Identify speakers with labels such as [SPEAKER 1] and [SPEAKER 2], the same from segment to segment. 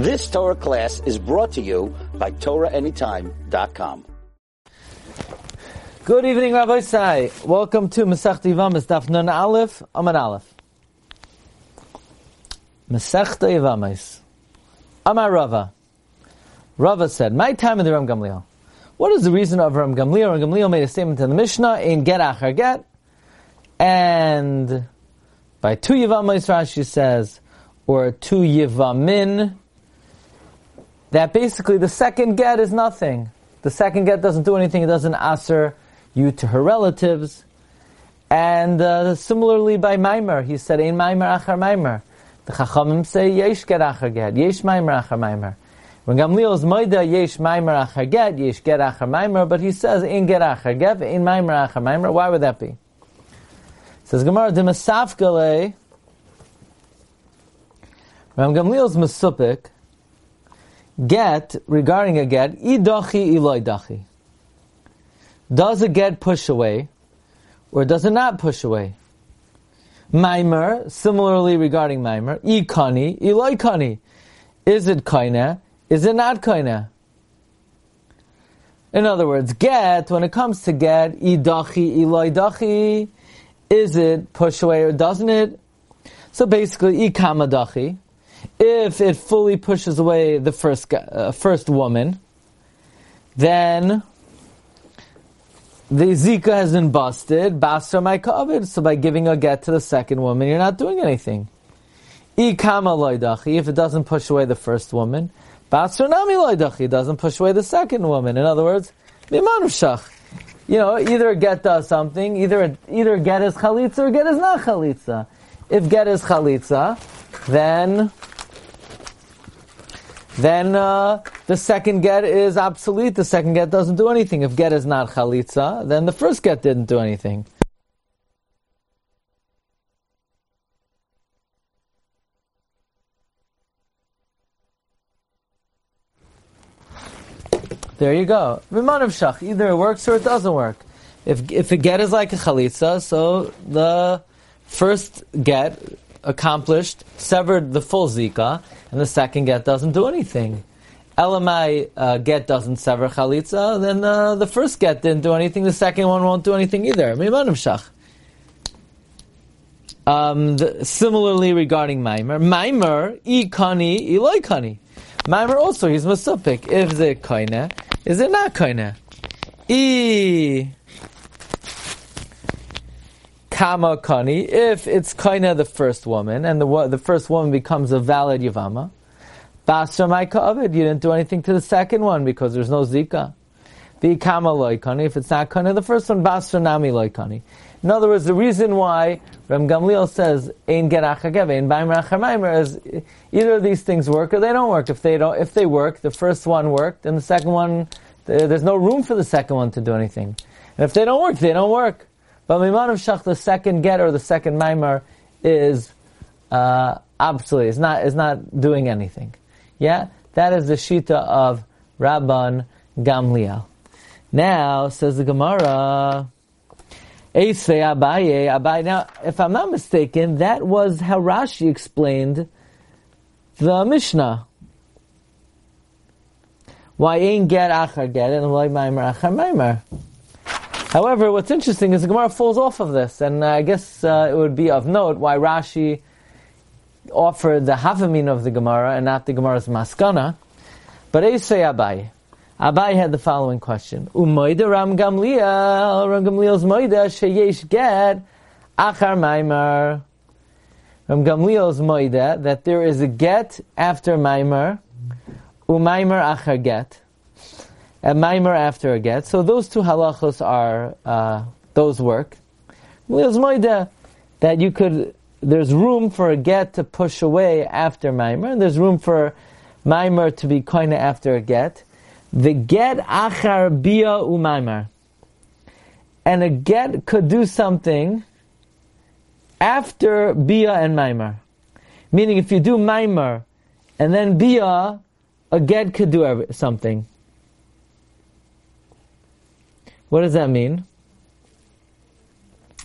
[SPEAKER 1] This Torah class is brought to you by TorahAnytime.com.
[SPEAKER 2] Good evening, Rabbi Sai. Welcome to Masechta Yevamos, Daf Nun Aleph, Amad Aleph. Masechta Yevamos. Amar Rava. Rava said, My time in the Ram Gamliel. What is the reason of Ram Gamliel? Ram Gamliel made a statement in the Mishnah in Get Achar Get, and by two Yevamos, Rashi says, or two Yevamin, that basically the second get is nothing. The second get doesn't do anything. It doesn't answer you to her relatives. And uh, similarly by Maimer, he said, "Ein Maimer achar Maimer." The Chachamim say, "Yesh get achar get, Yesh Maimer achar Maimer." When Gamliel is Moida, Yesh Maimer achar get, Yesh get achar Maimer, but he says, "Ein get achar get, Ein Maimer achar Maimer." Why would that be? Says Gemara, "Demasafgale." Ram Gamliel's Mesupik get regarding a get idachi iloidachi. Does a get push away, or does it not push away? Maimer, similarly regarding Maimer, ikani iloikani. Is it kaina? Is it not kaina? In other words, get, when it comes to get, idachi iloidachi, is it push away or doesn't it? So basically, ikamadachi, if it fully pushes away the first uh, first woman, then the zika has been busted. Basra my covered. So by giving a get to the second woman, you're not doing anything. If it doesn't push away the first woman, basra nami loidachi doesn't push away the second woman. In other words, mimanushach. You know, either get does something, either either get is chalitza or get is not chalitza. If get is chalitza, then then uh, the second get is obsolete. The second get doesn't do anything. If get is not chalitza, then the first get didn't do anything. There you go. Viman of shach. Either it works or it doesn't work. If if a get is like a chalitza, so the first get accomplished, severed the full zika, and the second get doesn't do anything. Elamai uh, get doesn't sever chalitza, then uh, the first get didn't do anything, the second one won't do anything either. Um, the, similarly regarding Maimer, Maimer, ikani, iloikani. Maimer also, he's masupik. If the koine, is it not koine? E kama kani, if it's kaina the first woman, and the the first woman becomes a valid yavama, basra my ka'avid, you didn't do anything to the second one because there's no zika. The kama loikani, if it's not kaina the first one, basra nami loikani. In other words, the reason why Ram Gamliel says ein gerachagev, ein baim is either of these things work or they don't work. If they don't, if they work, the first one worked, and the second one, there's no room for the second one to do anything. And if they don't work, they don't work. But Miman of Shach, the second get or the second Maimar is uh, obsolete. It's not, it's not doing anything. Yeah? That is the Shita of Rabban Gamliel. Now, says the Gemara, Abaye, Abaye. Now, if I'm not mistaken, that was how Rashi explained the Mishnah. Why ain't get achar get and why maimer achar maimer? However, what's interesting is the Gemara falls off of this, and I guess uh, it would be of note why Rashi offered the Havamin of the Gemara and not the Gemara's Maskana. But Eisei Abai. Abai had the following question. Umoida Ram Gamliel, Ram Gamliel's Moida, Sheyesh Ged, Achar Maimar. Ram Gamliel's Moida, that there is a get after Maimar, Umaimar Achar Get a mimer after a get. So those two halachos are uh, those work. That you could, there's room for a get to push away after mimer, and there's room for mimer to be koina after a get. The get achar bia umimer. And a get could do something after bia and mimer. Meaning if you do mimer and then bia, a get could do something. What does that mean?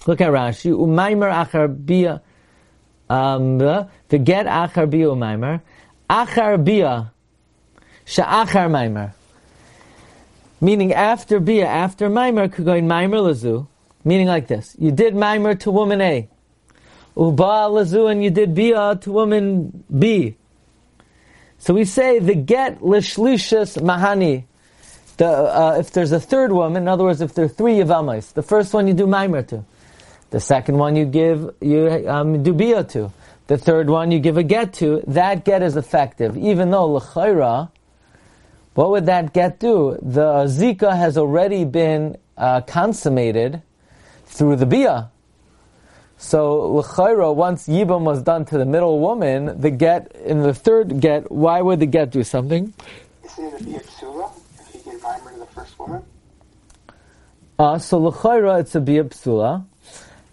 [SPEAKER 2] Look at Rashi. Umaimer achar bia. Um, the get achar bia umaimer. achar bia, she'achar maimer. Meaning after bia, after maimer, could go in lazu. Meaning like this: you did maimer to woman A, uba lazu, and you did bia to woman B. So we say the get lishlishus mahani. The, uh, if there's a third woman, in other words, if there are three yavamas, the first one you do maimer to, the second one you give you um, do bia to, the third one you give a get to. That get is effective, even though l'chayra. What would that get do? The zika has already been uh, consummated through the bia. So l'chayra, once yibam was done to the middle woman, the get in the third get, why would the get do something?
[SPEAKER 3] Isn't it a bia psula if he gave mimer to the first woman?
[SPEAKER 2] Uh, so l'chayra, it's a bia psula.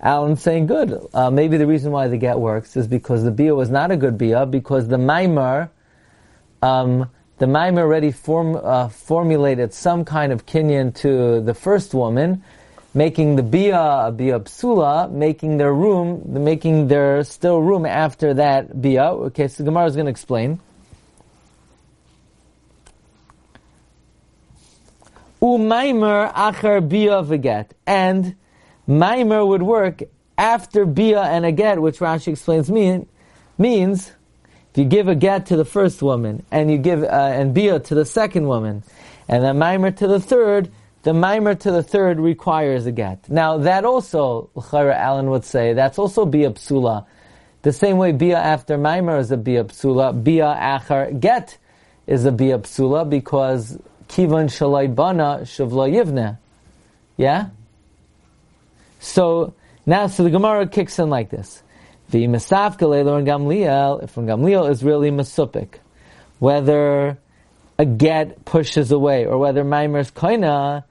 [SPEAKER 2] Alan's saying good. Uh, maybe the reason why the get works is because the bia was not a good bia because the mimer, um, the mimer already form, uh, formulated some kind of kinyan to the first woman, making the bia a bia psula, making their room, making their still room after that bia. Okay, so Gemara is going to explain. Umaimer achar bia v'get. And Maimer would work after bia and a get, which Rashi explains mean, means if you give a get to the first woman and you give uh, and bia to the second woman, and then Maimer to the third, the Maimer to the third requires a get. Now that also, L'chara Allen would say, that's also bia psula. The same way bia after Maimer is a bia psula, bia achar get is a bia psula because kivan shalai bana yivne. Yeah? So now, so the Gemara kicks in like this: the and Gamliel. If Gamliel is really Mesupik, whether a get pushes away or whether Maimer's koina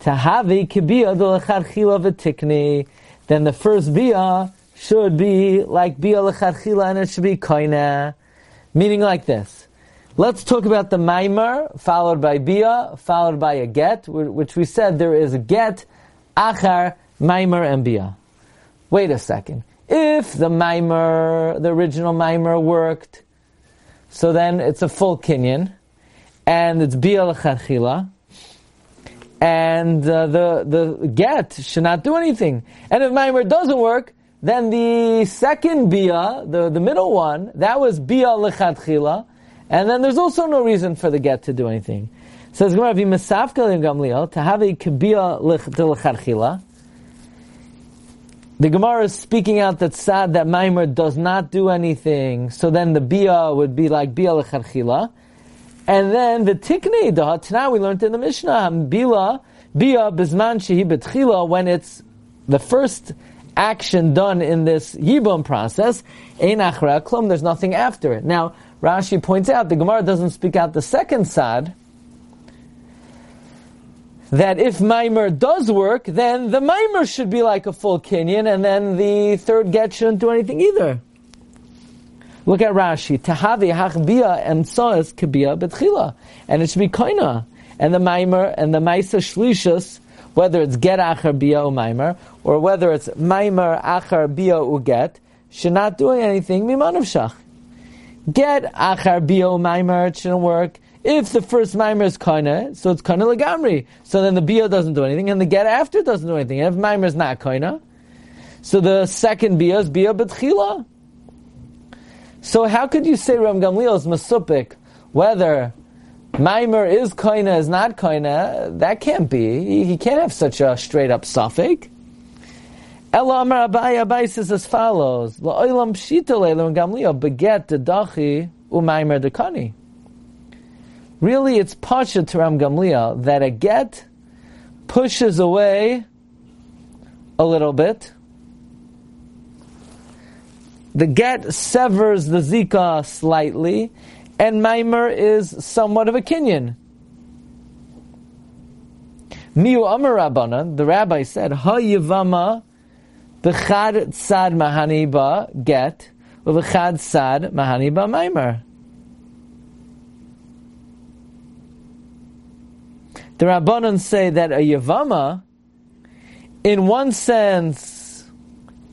[SPEAKER 2] tahavi kibia delacharchila v'tikni, then the first bia should be like bia lecharchila and it should be koina, meaning like this. Let's talk about the Maimer, followed by bia, followed by a get, which we said there is a get, achar, Maimer and Bia. Wait a second. If the Maimer, the original Maimer worked, so then it's a full Kinyan, and it's Bia l'chadchila, and uh, the, the get should not do anything. And if Maimer doesn't work, then the second Bia, the, the middle one, that was Bia l'chadchila, and then there's also no reason for the get to do anything. Says Gemara, "V'masafka Gamliel to have a kibia l'chadchila." The Gemara is speaking out that sad that Maimer does not do anything, so then the Bia would be like Bia lecharchila. And then the Tiknei Now we learned in the Mishnah, Bila, Bia Bizman Shehi Betchila, when it's the first action done in this Yibum process, Ein Achra Klum, there's nothing after it. Now, Rashi points out, the Gemara doesn't speak out the second sad, that if Maimer does work, then the Maimer should be like a full Kinyan, and then the third get shouldn't do anything either. Look at Rashi. Tahavi hachbia emsoas kabia betchila. And it should be koina. And the Maimer and the Maisa Shlishus, whether it's get achar bia u Maimer, or whether it's Maimer achar bia u get, should not do anything mimanav shach. Get achar bia u Maimer, it shouldn't work. If the first mimer is koina, so it's koina legamri. So then the bia doesn't do anything, and the get after doesn't do anything. And if mimer is not koina, so the second bia is bia betchila. So how could you say Ram Gamliel is masupik whether mimer is koina is not koina? That can't be. He, he can't have such a straight up suffix. Ella Amar Abai Abai says as follows: La'olam pshita le'lam Gamliel beget dedachi u'maimer dekani. Really, it's Pasha to Ram Gamliel that a get pushes away a little bit. The get severs the zika slightly, and Maimer is somewhat of a kinyan. Miu Amar Rabbanan, the rabbi said, Ha Yivama b'chad tzad mahani ba get, v'chad tzad mahani ba Maimer. The Rabbanon say that a Yavama, in one sense,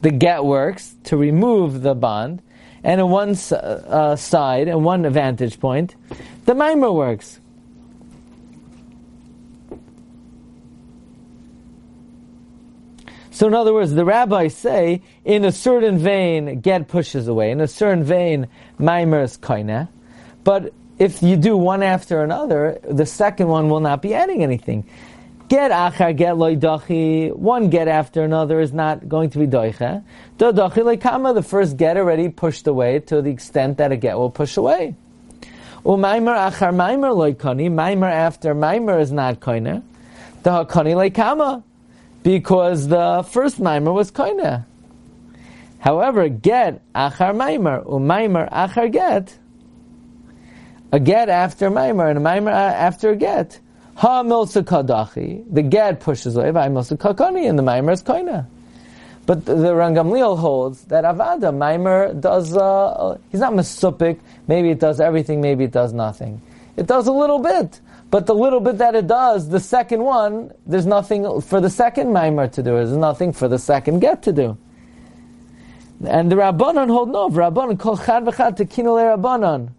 [SPEAKER 2] the get works to remove the bond, and in one uh, side and one vantage point, the mimer works. So in other words, the rabbis say, in a certain vein, get pushes away. In a certain vein, mimer is kaina. But if you do one after another, the second one will not be adding anything. Get achar, get loy dachi, one get after another is not going to be doicha. Do dachi loy kama, the first get already pushed away to the extent that a get will push away. Umaimer achar maimer loy kani, maimer after maimer is not koine. The hakani loy kama, because the first maimer was koine. However, get achar maimer, umaimer achar get, a get after maimer and a maimer after a get, Ha milsa kadachi. The get pushes away. by milsa and the mimer is koina. But the, Rangamliel holds that avada mimer does. Uh, he's not mesupik. Maybe it does everything. Maybe it does nothing. It does a little bit. But the little bit that it does, the second one, there's nothing for the second mimer to do. There's nothing for the second get to do. And the Rabbanon hold no. Rabbanon kol chad v'chad tekinu Rabbanon.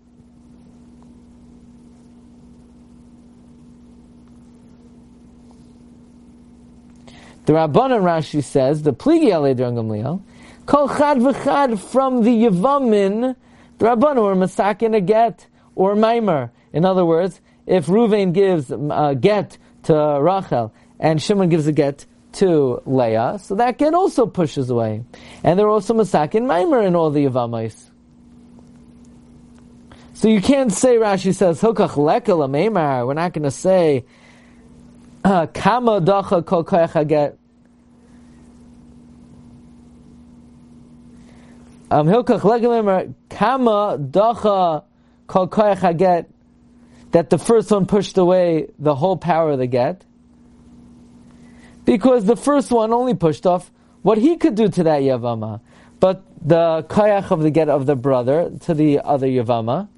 [SPEAKER 2] The Rabbanan Rashi says, the Pligi Ale Gamliel, Kol Chad V'Chad from the Yavamin, the Rabbanan were Masakin a get, or Maimer. In other words, if Ruvain gives a get to Rachel, and Shimon gives a get to Leah, so that get also pushes away. And there are also Masakin Maimer in all the Yavamais. So you can't say, Rashi says, Hokach Lekel we're not going to say, Kama dacha kol get. Um, Hilkach legamer kama dacha kol koyach get. That the first one pushed away the whole power of the get. Because the first one only pushed off what he could do to that Yavama. But the koyach of the get of the brother to the other Yavama,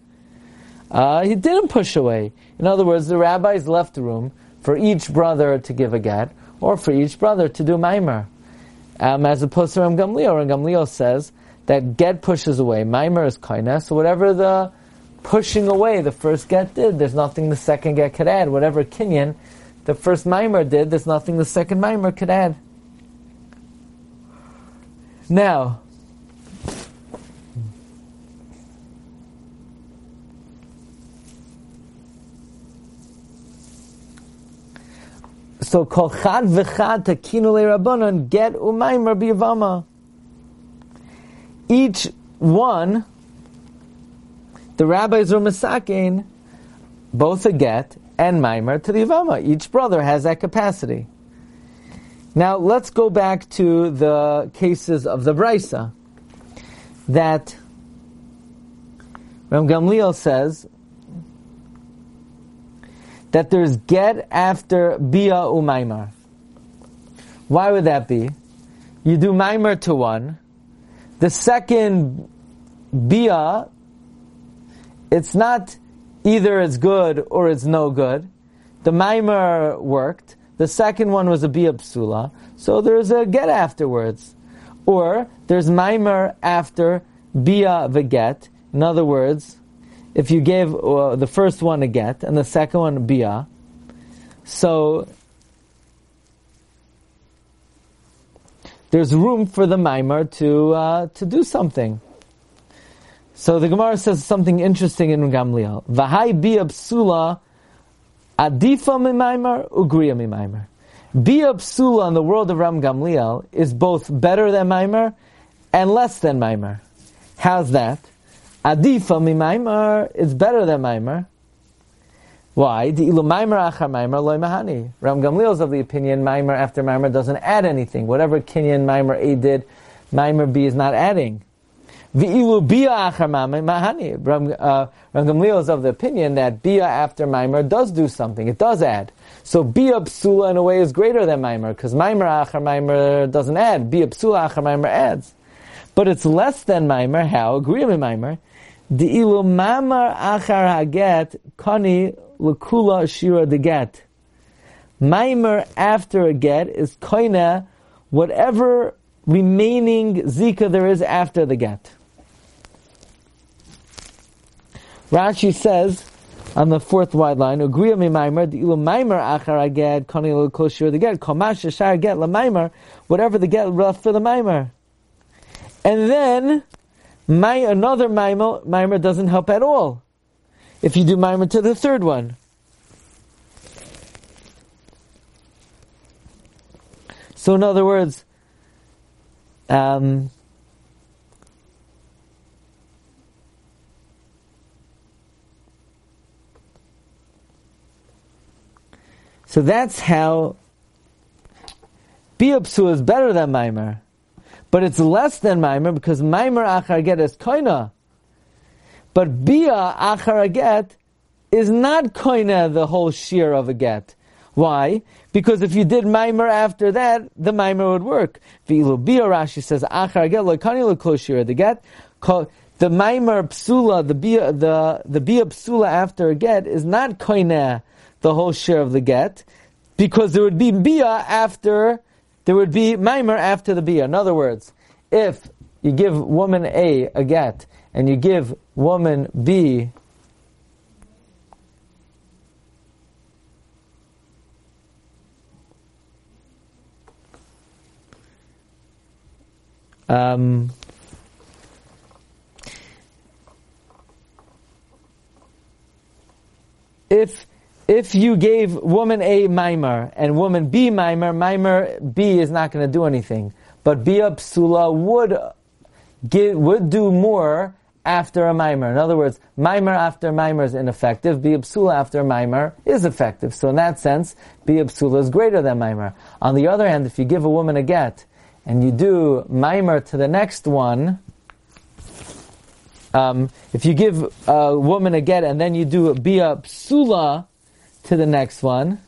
[SPEAKER 2] uh, he didn't push away. In other words, the rabbis left room for each brother to give a get, or for each brother to do maimer. Um, as opposed to Ram Gamliel, Ram Gamliel says that get pushes away. Maimer is kindness, so whatever the pushing away the first get did, there's nothing the second get could add. Whatever Kinyan the first maimer did, there's nothing the second maimer could add. Now, So kol chad v'chad takinu rabbanon get umaymer biyavama. Each one, the rabbis are masakin, both a get and maimer to the yavama. Each brother has that capacity. Now let's go back to the cases of the brisa that Ram Gamliel says that there's get after bia umaymar. Why would that be? You do maimer to one. The second bia, it's not either it's good or it's no good. The maimer worked. The second one was a bia psula. So there's a get afterwards. Or there's maimer after bia veget. In other words, if you gave uh, the first one a get and the second one a bia, so there's room for the mimer to uh, to do something. So the Gemara says something interesting in Gamliel. V'hai bia adifa mimaimer ugriya mimaimer. Bia in the world of Ram Gamliel is both better than mimer and less than mimer. How's that? Adifa mi maimer is better than maimer. Why? The ilu maimer achar maimer loy mahani. Ram Gamliel is of the opinion maimer after maimer doesn't add anything. Whatever Kenyan maimer A did, maimer B is not adding. V'ilu bia achar mahani. Uh, Ram Gamliel is of the opinion that bia after maimer does do something. It does add. So bia psula in a way is greater than maimer because maimer achar maimer doesn't add. Bia psula achar maimer adds. But it's less than maimer. How? Agree with maimer. The ilu mamar achar haget kani lekula shira de get. Maimer after a get is koina whatever remaining zika there is after the get. Rashi says on the fourth wide line, Ugriya mi maimer, the ilu maimer achar aged, kani lo koshir the get, kamash shar get la maimer, whatever the get left for the maimer. And then, my, another maimer, maimer doesn't help at all. If you do maimer to the third one. So in other words, um, So that's how Biopsu is better than Maimer. But it's less than Maimer because Maimer Achar Get is Koina. But Bia Achar Get is not Koina the whole shear of a get. Why? Because if you did Maimer after that, the Maimer would work. V'ilu Bia Rashi says Achar Get lo Kani lo Kol the get. The Maimer Psula, the Bia, the, the Bia Psula after a get is not Koina the whole share of the get, because there would be bia after, there would be mimer after the bia. In other words, if you give woman A a get, and you give woman B um, if if you gave woman A mimer and woman B mimer, mimer B is not going to do anything. But Bia Psula would give, would do more after a mimer. In other words, mimer after mimer is ineffective. Bia Psula after mimer is effective. So in that sense, Bia Psula is greater than mimer. On the other hand, if you give a woman a get and you do mimer to the next one, um, if you give a woman a get and then you do Bia Psula, to the next one.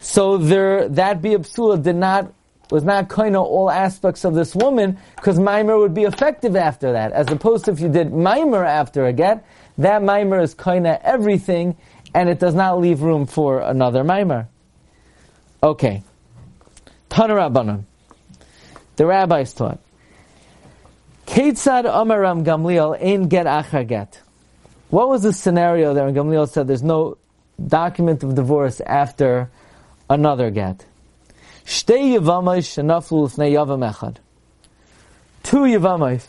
[SPEAKER 2] So there, that Biabsula did not, was not of all aspects of this woman, because Mimer would be effective after that. As opposed to if you did Mimer after a get, that Mimer is of everything, and it does not leave room for another Mimer. Okay. Tanarabanan. The rabbis taught. Ketzad Amaram Gamliel ein get achar get. What was the scenario there? And Gamliel said there's no document of divorce after another get. Two yavamayis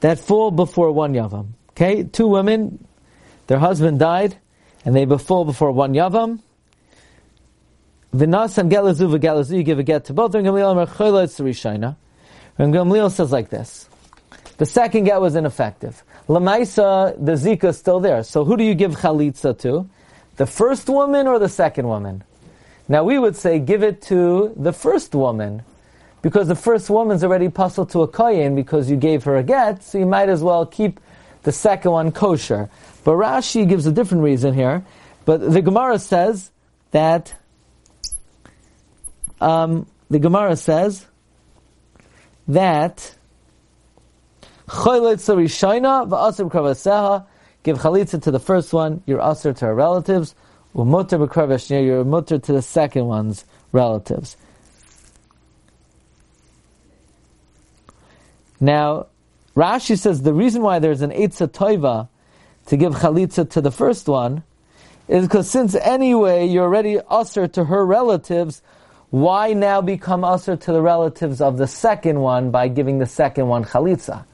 [SPEAKER 2] that fall before one yavam. Okay, two women, their husband died, and they fall before one yavam. Vinas and gelazu v'gelazu, you give a get to both. And Gamliel says like this. The second get was ineffective. Lamaisa, the zika is still there. So who do you give chalitza to? The first woman or the second woman? Now we would say give it to the first woman, because the first woman's already puzzled to a koyin because you gave her a get, so you might as well keep the second one kosher. But Rashi gives a different reason here. But the Gemara says that um, the Gemara says that Choylitza Rishayna v'asr b'kravaseha. Give chalitza to the first one, you're asr to her relatives. U'mutter b'kravashniya, you're mutter to the second one's relatives. Now, Rashi says the reason why there's an Eitzah Toiva to give chalitza to the first one is because since anyway you're already usher to her relatives, why now become usher to the relatives of the second one by giving the second one chalitza?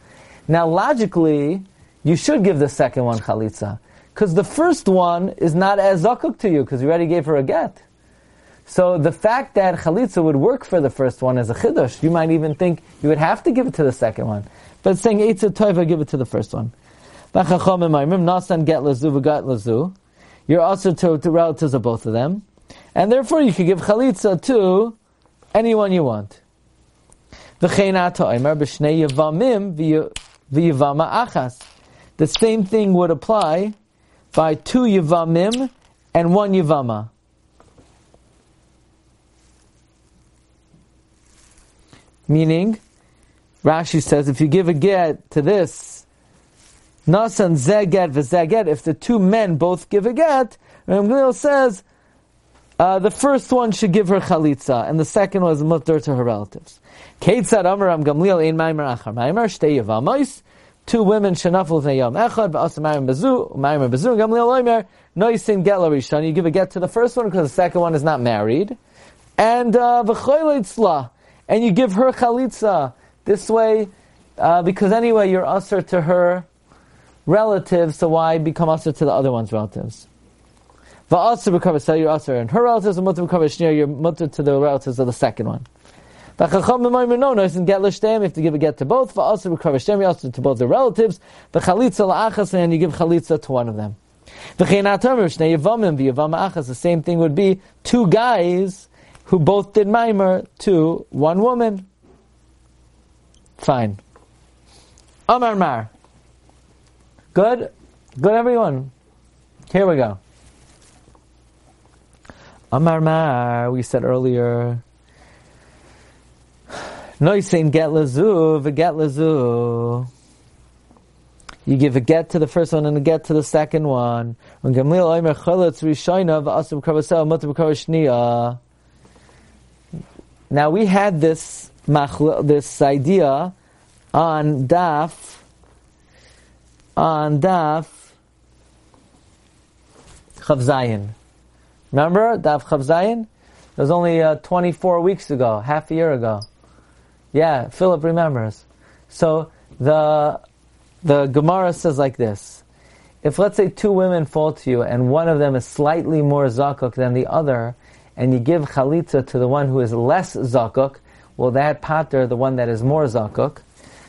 [SPEAKER 2] Now, logically, you should give the second one chalitza. Because the first one is not as zakuk to you, because you already gave her a get. So the fact that chalitza would work for the first one is a chiddush. You might even think you would have to give it to the second one. But saying eitzah toiva, give it to the first one. Nasan get. You're also to, to relatives of both of them. And therefore you could give chalitza to anyone you want. V'yivama achas. The same thing would apply by two yivamim and one yivama. Meaning, Rashi says, if you give a get to this, nasan zeget v'zeget, if the two men both give a get, Ramglil says, uh, the first one should give her chalitza, and the second was mutter to her relatives. Keitzad Amaram Gamliel Ein Maimer Achar Maimer Shtei Yavamois. Two women shenafel yom echad v'asa Maimer Bezu Maimer Bezu Gamliel Oimer Noisin Get Larishon. You give a get to the first one because the second one is not married, and uh, v'choyleitzla, and you give her chalitza this way uh, because anyway you're usher to her relatives, so why become usher to the other one's relatives? Va'asr recover, so you're usher, and her relatives are mutter recover shnir, you're mutter to the relatives of the second one. V'chacham b'maymer no, no, and get l'shtem, you have to give a get to both. Va'asr recover shnir, you usher to both the relatives. V'chalitza la'achas, and you give chalitza to one of them. V'cheinat omer, shnei yavamim, v'yavam achas, the same thing would be two guys who both did maimer to one woman. Fine. Amar Mar. Good? Good everyone? Here we go. Amar Mar, we said earlier. Noisin get lazu, get lazu. You give a get to the first one and a get to the second one. Now we had this this idea on Daf on Daf Chavzayin. Remember Daf Chavzayin? It was only uh, 24 weeks ago, half a year ago. Yeah, Philip remembers. So the the Gemara says like this: If let's say two women fall to you, and one of them is slightly more zakuk than the other, and you give chalitza to the one who is less zakuk, well, that pater, the one that is more zakuk.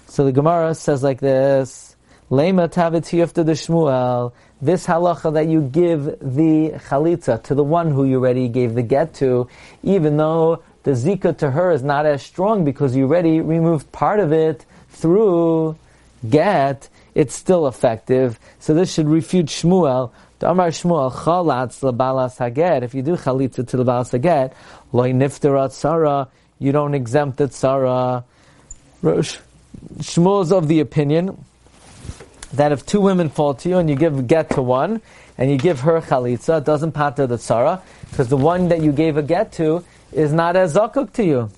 [SPEAKER 2] So the Gemara says like this: Lema tavitiyufta de Shmuel. This halacha that you give the chalitza to the one who you already gave the get to, even though the zika to her is not as strong because you already removed part of it through get, it's still effective. So this should refute Shmuel. Amar Shmuel chalatz lebalas haget. If you do chalitza to the balas haget, loy niftarat Sarah, you don't exempt the Sarah. Shmuel is of the opinion that if two women fall to you and you give get to one, and you give her chalitza, it doesn't pater the tzara, because the one that you gave a get to is not as zakuk to you.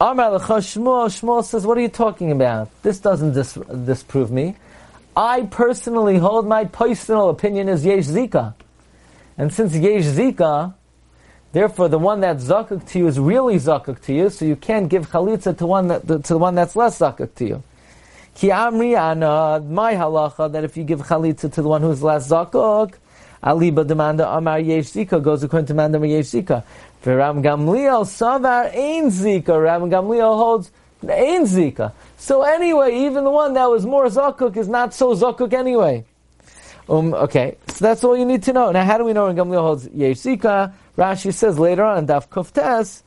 [SPEAKER 2] Amar Shmuel, Shmuel says, what are you talking about? This doesn't dis- disprove me. I personally hold my personal opinion is yesh zika. And since yesh zika, therefore the one that's zakuk to you is really zakuk to you, so you can't give chalitza to one that, to the one that's less zakuk to you. Ki amri ana, my halacha, that if you give chalitza to the one who's less zakuk, aliba demanda amar yesh zika goes according to mandam yesh zika. For Ram Gamliel savar ein zika. Ram Gamliel holds ein zika. So anyway, even the one that was more zakuk is not so zakuk anyway. Um, okay, so that's all you need to know. Now, how do we know when Gamliel holds yesh zika? Rashi says later on in Daf Kuftes,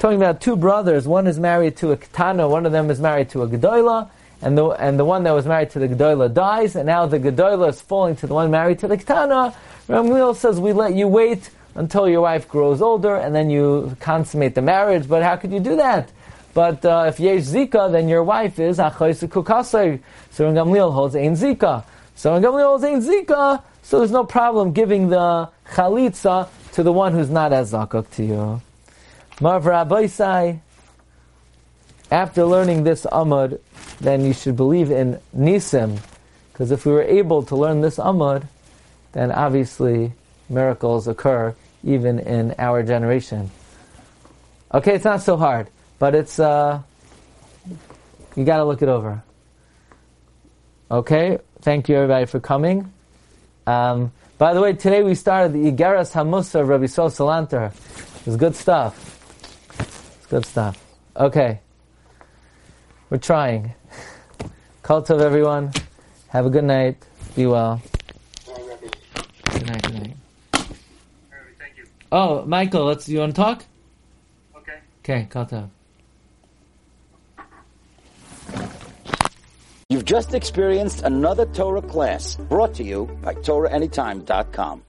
[SPEAKER 2] talking about two brothers. One is married to a katana. One of them is married to a gedola and the and the one that was married to the Gedola dies, and now the Gedola is falling to the one married to the Ketana. Ramil says we let you wait until your wife grows older, and then you consummate the marriage. But how could you do that? But uh, if yesh zika, then your wife is achoyse kukasei. So Gamliel holds ein zika. So Gamliel holds ein zika. So there's no problem giving the chalitza to the one who's not as zakuk to you. Marv Rabbi after learning this Amud, then you should believe in Nisim, because if we were able to learn this Amud, then obviously miracles occur even in our generation. Okay, it's not so hard, but it's, uh, you gotta look it over. Okay, thank you everybody for coming. Um, by the way, today we started the Igaras Hamusa of Rabbi Sol Salanter. It's good stuff. It's good stuff. Okay. We're trying. Call to everyone. Have a good night. Be well. Good night. Good night.
[SPEAKER 3] Thank you.
[SPEAKER 2] Oh, Michael, let's. You want to talk?
[SPEAKER 3] Okay.
[SPEAKER 2] Okay, call to.
[SPEAKER 1] You've just experienced another Torah class brought to you by TorahAnytime.com.